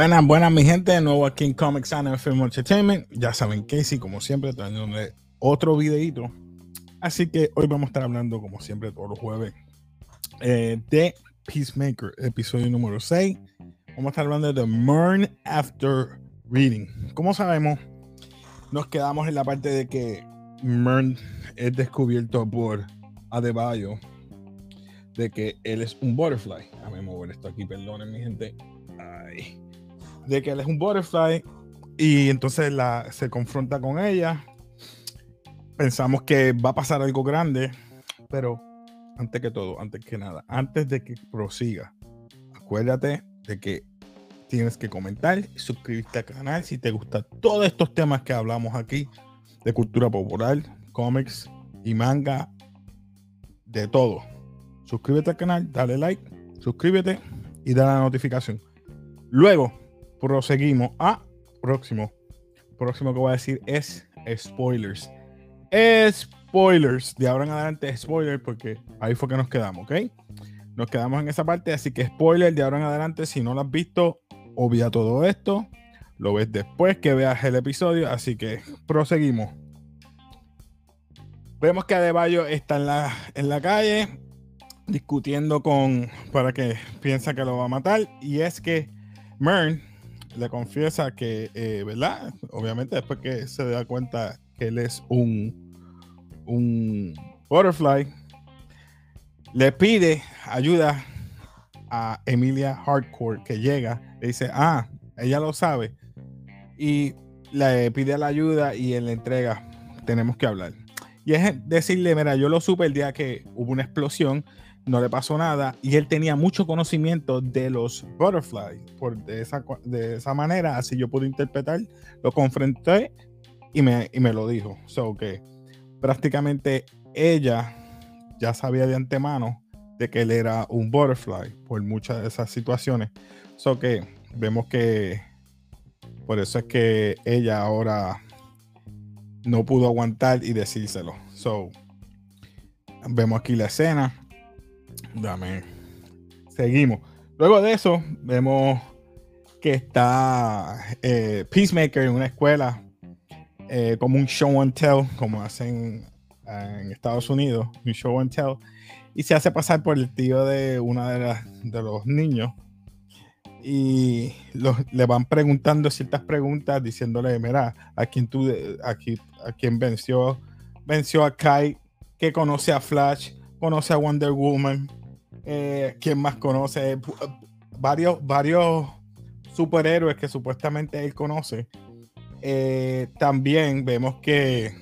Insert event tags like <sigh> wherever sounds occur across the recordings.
Buenas, buenas, mi gente. De nuevo aquí en Comics and Film Entertainment. Ya saben, Casey, como siempre, trayéndole otro videito. Así que hoy vamos a estar hablando, como siempre, todos los jueves, eh, de Peacemaker, episodio número 6. Vamos a estar hablando de Mern After Reading. Como sabemos, nos quedamos en la parte de que Mern es descubierto por Adebayo de que él es un butterfly. Déjame mover esto aquí, perdonen mi gente. Ay de que él es un butterfly y entonces la, se confronta con ella. Pensamos que va a pasar algo grande, pero antes que todo, antes que nada, antes de que prosiga, acuérdate de que tienes que comentar y suscribirte al canal si te gustan todos estos temas que hablamos aquí de cultura popular, cómics y manga, de todo. Suscríbete al canal, dale like, suscríbete y dale la notificación. Luego, proseguimos a próximo. Próximo que voy a decir es spoilers. Spoilers. De ahora en adelante, spoilers, porque ahí fue que nos quedamos, ¿ok? Nos quedamos en esa parte, así que spoiler de ahora en adelante. Si no lo has visto, obvia todo esto. Lo ves después que veas el episodio, así que proseguimos. Vemos que Adebayo está en la, en la calle discutiendo con para que piensa que lo va a matar y es que Mern le confiesa que, eh, ¿verdad? Obviamente después que se da cuenta que él es un, un butterfly, le pide ayuda a Emilia Hardcore que llega, le dice, ah, ella lo sabe, y le pide la ayuda y él le entrega, tenemos que hablar. Y es decirle, mira, yo lo supe el día que hubo una explosión no le pasó nada y él tenía mucho conocimiento de los butterflies por de esa, de esa manera, así yo pude interpretar, lo confronté y me, y me lo dijo. So que prácticamente ella ya sabía de antemano de que él era un butterfly por muchas de esas situaciones. So que vemos que por eso es que ella ahora no pudo aguantar y decírselo. So vemos aquí la escena Dame. Seguimos. Luego de eso, vemos que está eh, Peacemaker en una escuela, eh, como un show and tell, como hacen en Estados Unidos, un show and tell, y se hace pasar por el tío de uno de, de los niños. Y le van preguntando ciertas preguntas, diciéndole, mira, a quién tú, aquí, a quién venció, venció a Kai, que conoce a Flash, conoce a Wonder Woman, eh, ¿quién más conoce? Eh, varios, varios superhéroes que supuestamente él conoce. Eh, también vemos que,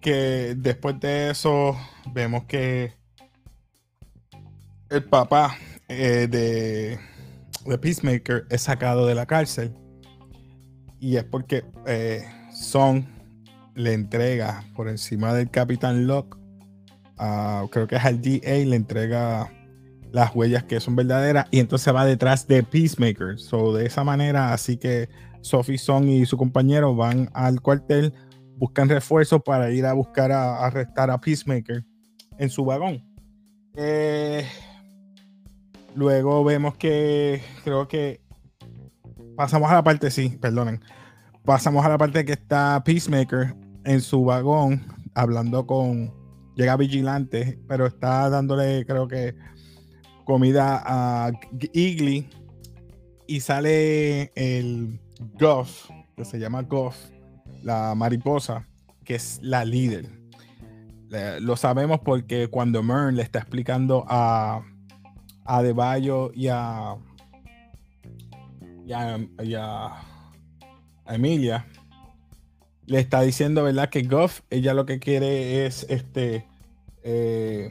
que después de eso, vemos que el papá de, de, Peacemaker es sacado de la cárcel. Y es porque Son le entrega por encima del Capitán Locke creo que es al DA, le entrega las huellas que son verdaderas y entonces va detrás de Peacemaker. So, de esa manera, así que Sophie Song y su compañero van al cuartel, buscan refuerzos para ir a buscar a, arrestar a Peacemaker en su vagón. Eh, luego vemos que creo que pasamos a la parte, sí, perdonen. Pasamos a la parte que está Peacemaker en su vagón hablando con llega vigilante, pero está dándole, creo que, comida a Igly y sale el Goff, que se llama Goff, la mariposa, que es la líder. lo sabemos porque cuando Mern le está explicando a, a y a, y a Emilia le está diciendo, ¿verdad? Que Goff, ella lo que quiere es este eh,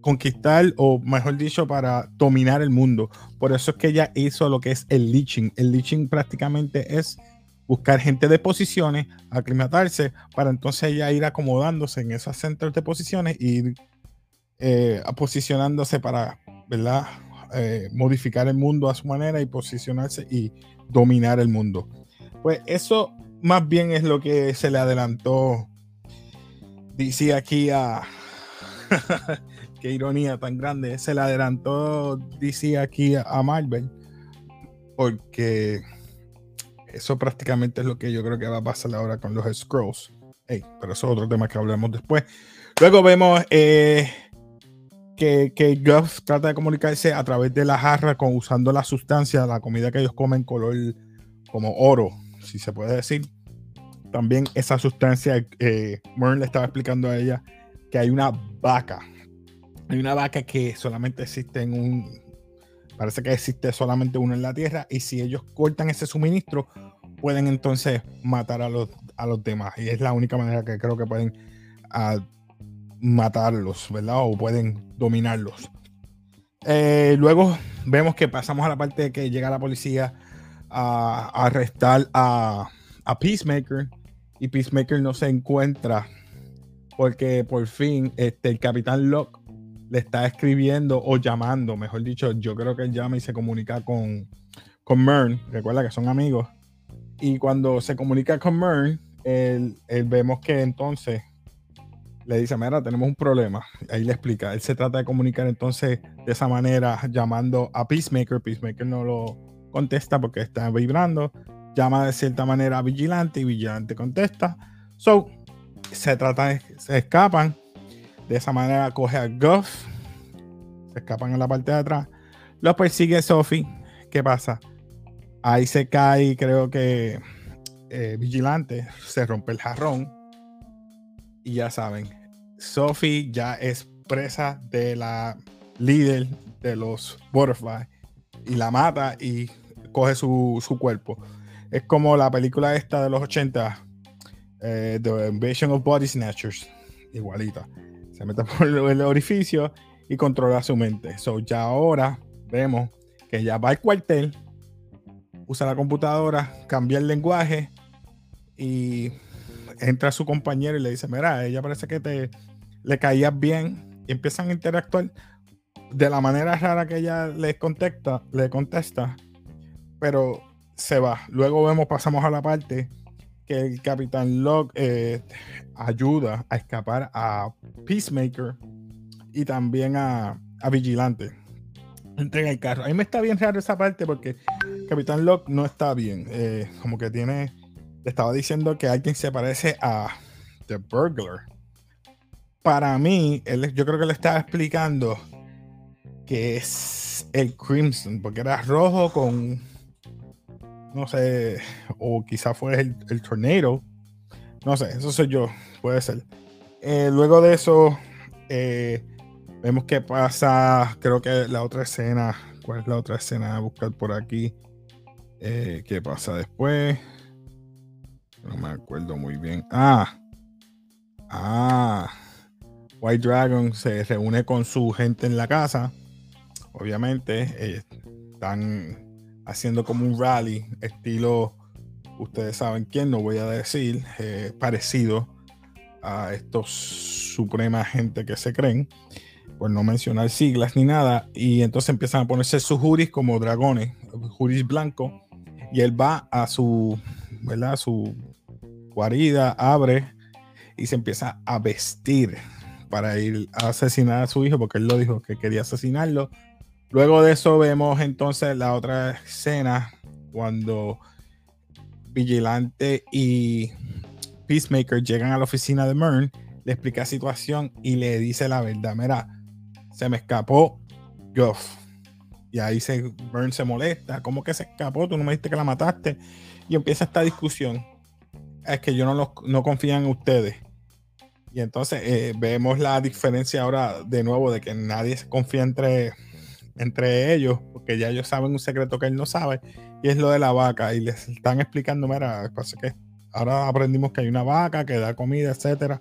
conquistar, o mejor dicho, para dominar el mundo. Por eso es que ella hizo lo que es el leeching. El leeching prácticamente es buscar gente de posiciones, aclimatarse, para entonces ella ir acomodándose en esos centros de posiciones y ir eh, posicionándose para, ¿verdad? Eh, modificar el mundo a su manera y posicionarse y dominar el mundo. Pues eso más bien es lo que se le adelantó, dice aquí a... <laughs> Qué ironía tan grande. Se le adelantó DC aquí a Marvel. porque eso prácticamente es lo que yo creo que va a pasar ahora con los scrolls. pero eso es otro tema que hablamos después. Luego vemos eh, que, que Guff trata de comunicarse a través de la jarra con, usando la sustancia, la comida que ellos comen color como oro, si se puede decir. También esa sustancia, eh, le estaba explicando a ella que hay una vaca. Hay una vaca que solamente existe en un, Parece que existe solamente uno en la Tierra y si ellos cortan ese suministro, pueden entonces matar a los, a los demás. Y es la única manera que creo que pueden uh, matarlos, ¿verdad? O pueden dominarlos. Eh, luego vemos que pasamos a la parte de que llega la policía a, arrestar a, Peacemaker y Peacemaker no se encuentra porque por fin este, el capitán Locke le está escribiendo o llamando, mejor dicho, yo creo que él llama y se comunica con, con Mern, recuerda que son amigos, y cuando se comunica con Mern, él, vemos que entonces le dice, mira, tenemos un problema, ahí le explica, él se trata de comunicar entonces de esa manera, llamando a Peacemaker, Peacemaker no lo contesta porque está vibrando, llama de cierta manera a Vigilante y Vigilante contesta, so, se trata de, se escapan, de esa manera coge a Guff, se escapan en la parte de atrás, los persigue Sophie. ¿Qué pasa? Ahí se cae, creo que eh, Vigilante, se rompe el jarrón. Y ya saben, Sophie ya es presa de la líder de los Butterfly y la mata y coge su, cuerpo. Es como la película esta de los 80, eh, The Invasion of Body Snatchers, igualita se mete por el orificio y controla su mente. So, ya ahora vemos que ya va al cuartel, usa la computadora, cambia el lenguaje y entra su compañero y le dice, mira, ella parece que te le caías bien y empiezan a interactuar de la manera rara que ella le contesta, le contesta, pero se va. Luego vemos, pasamos a la parte que el Capitán Locke eh, ayuda a escapar a Peacemaker y también a, Vigilante. Entrega el carro. A mí me está bien raro esa parte porque Capitán Locke no está bien. Eh, como que tiene. Le estaba diciendo que alguien se parece a The Burglar. Para mí, él, yo creo que le estaba explicando que es el Crimson, porque era rojo con no sé, o quizá fue el, el tornado. No sé, eso soy yo, puede ser. Eh, luego de eso, eh, vemos que pasa, creo que la otra escena, ¿cuál es la otra escena? A buscar por aquí. Eh, ¿Qué pasa después? No me acuerdo muy bien. Ah, ah, White Dragon se reúne con su gente en la casa. Obviamente, están haciendo como un rally estilo, ustedes saben quién, no voy a decir, eh, parecido a estos supremas gente que se creen, por no mencionar siglas ni nada, y entonces empiezan a ponerse sus juris como dragones, juris blanco, y él va a su, ¿verdad? su guarida, abre y se empieza a vestir para ir a asesinar a su hijo, porque él lo dijo que quería asesinarlo Luego de eso vemos entonces la otra escena cuando Vigilante y Peacemaker llegan a la oficina de Mern, le explica la situación y le dice la verdad. Mira, se me escapó Goff. Y ahí se, Mern se molesta. ¿Cómo que se escapó? Tú no me dijiste que la mataste. Y empieza esta discusión. Es que yo no, no confío en ustedes. Y entonces eh, vemos la diferencia ahora de nuevo de que nadie se confía entre entre ellos, porque ya ellos saben un secreto que él no sabe, y es lo de la vaca. Y les están explicando, mira, pasa que ahora aprendimos que hay una vaca que da comida, etcétera,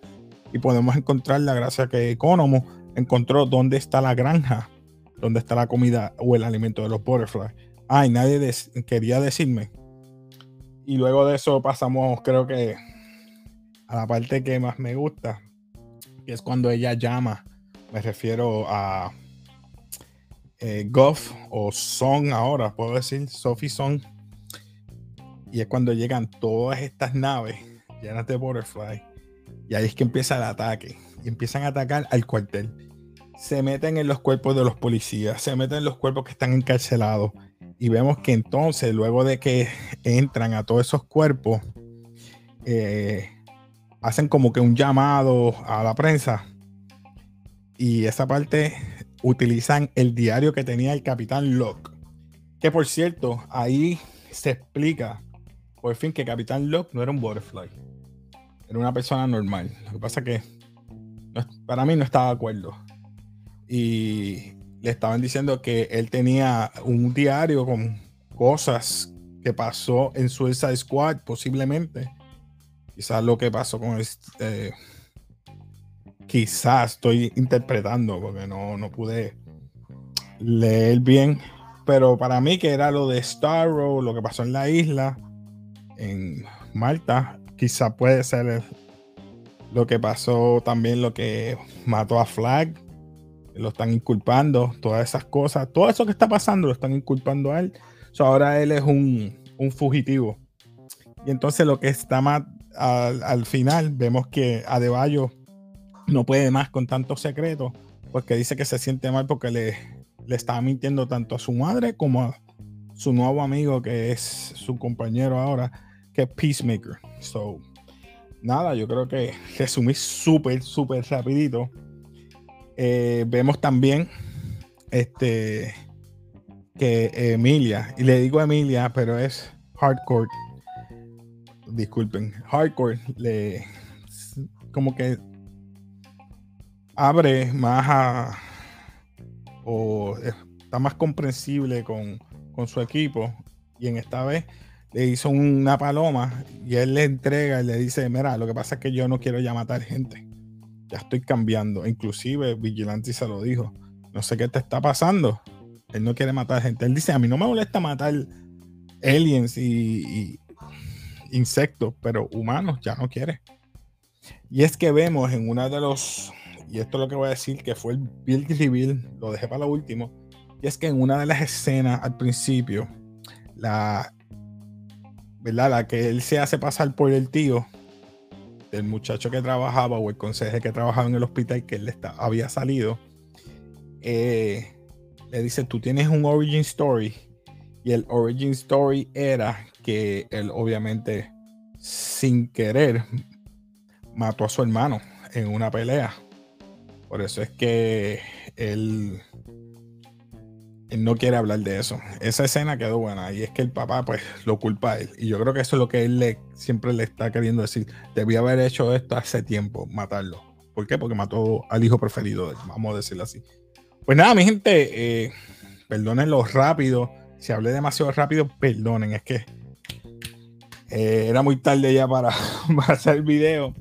y podemos encontrarla gracias a que Economo encontró dónde está la granja, dónde está la comida o el alimento de los butterflies. Ay, nadie quería decirme. Y luego de eso pasamos, creo que, a la parte que más me gusta, que es cuando ella llama, me refiero a eh, Goff o Son ahora, puedo decir, Sophie Son. Y es cuando llegan todas estas naves llenas de Butterfly. Y ahí es que empieza el ataque. Y empiezan a atacar al cuartel. Se meten en los cuerpos de los policías, se meten en los cuerpos que están encarcelados. Y vemos que entonces, luego de que entran a todos esos cuerpos, eh, hacen como que un llamado a la prensa. Y esa parte utilizan el diario que tenía el capitán Locke. Que por cierto, ahí se explica por fin que Capitán Locke no era un butterfly. Era una persona normal. Lo que pasa que para mí no estaba de acuerdo. Y le estaban diciendo que él tenía un diario con cosas que pasó en Suicide Squad, posiblemente. Quizás lo que pasó con este. Quizás estoy interpretando porque no, no pude leer bien. Pero para mí, que era lo de Starro, lo que pasó en la isla, en Malta, quizás puede ser lo que pasó también, lo que mató a Flag lo están inculpando, todas esas cosas, todo eso que está pasando lo están inculpando a él. ahora él es un, fugitivo. Y entonces lo que está más al, final, vemos que Adebayo no puede más con tantos secretos, porque dice que se siente mal porque le, le mintiendo tanto a su madre como a su nuevo amigo, que es su compañero ahora, que es Peacemaker. So, nada, yo creo que resumí súper, súper rapidito eh, vemos también este, que Emilia, y le digo Emilia, pero es hardcore. Disculpen, hardcore le como que abre más a o está más comprensible con, con su equipo y en esta vez le hizo una paloma y él le entrega y le dice, mira, lo que pasa es que yo no quiero ya matar gente ya estoy cambiando. Inclusive Vigilante se lo dijo. No sé qué te está pasando. Él no quiere matar gente. Él dice, a mí no me molesta matar aliens y, insectos, pero humanos ya no quiere. Y es que vemos en una de los, y esto es lo que voy a decir, que fue el Build Reveal, lo dejé para lo último, y es que en una de las escenas al principio, la, ¿verdad? La que él se hace pasar por el tío, del muchacho que trabajaba o el consejero que trabajaba en el hospital que él había salido, eh, le dice, tú tienes un origin story. Y el origin story era que él obviamente sin querer mató a su hermano en una pelea. Por eso es que él no quiere hablar de eso. Esa escena quedó buena y es que el papá pues lo culpa a él. Y yo creo que eso es lo que él siempre le está queriendo decir. Debía haber hecho esto hace tiempo, matarlo. ¿Por qué? Porque mató al hijo preferido de él, vamos a decirlo así. Pues nada, mi gente, eh, perdonen lo rápido. Si hablé demasiado rápido, perdonen. Es que eh, era muy tarde ya para, <laughs> hacer el video.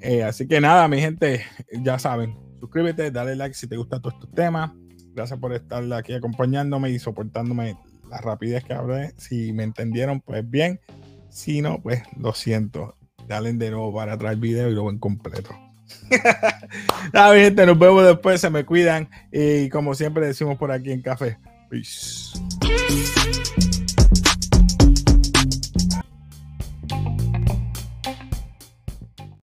Eh, así que nada, mi gente, ya saben, suscríbete, dale like si te gustan todos estos temas Gracias por estar aquí acompañándome y soportándome la rapidez que hablé. Si me entendieron, pues bien. Si no, pues lo siento. Dale de nuevo para atrás el video y lo ven completo. <laughs> Nada, gente, nos vemos después. Se me cuidan. Y como siempre decimos por aquí en Café. Peace.